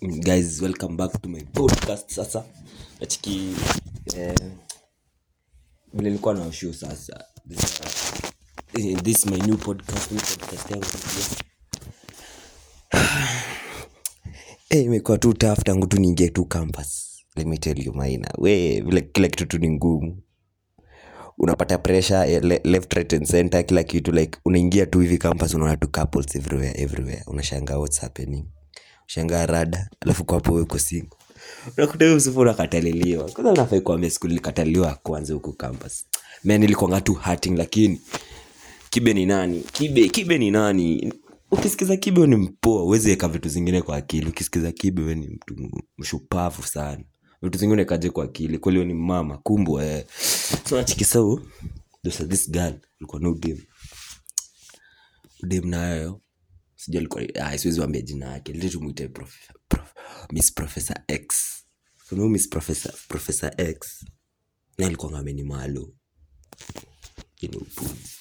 guys welcome back to my podcast. Sasa nachiki eh, vile nilikuwa na show sasa this, uh, this my new podcast podcast Eh, imekuwa tu taf tangu tu niingie tu campus let me tell you maina. We vile kila kitu tu ni ngumu. Unapata pressure eh, le, left right and center kila kitu like unaingia tu hivi campus unaona tu couples everywhere everywhere. Unashangaa what's happening shangaa rada alafu kwa hapo uko singo unakuta huyo msifu unakataliliwa kwanza unafai kuambia siku nilikataliwa kwanza huku campus. Me nilikuanga tu hurting lakini kibe ni nani? Kibe kibe ni nani? Ukisikiza kibe ni mpoa uwezi weka vitu zingine kwa akili. Ukisikiza kibe we ni mtu mshupavu sana. Vitu zingine kaje kwa akili. Kweli we ni mama kumbu eh. so nachikisau this girl alikuwa na udem udem nayo sijui alikuwa ah, siwezi wambia jina yake. Lile miss professor x. Kuna miss professor, professor x? Na alikuwa ngameni malo ini upuzi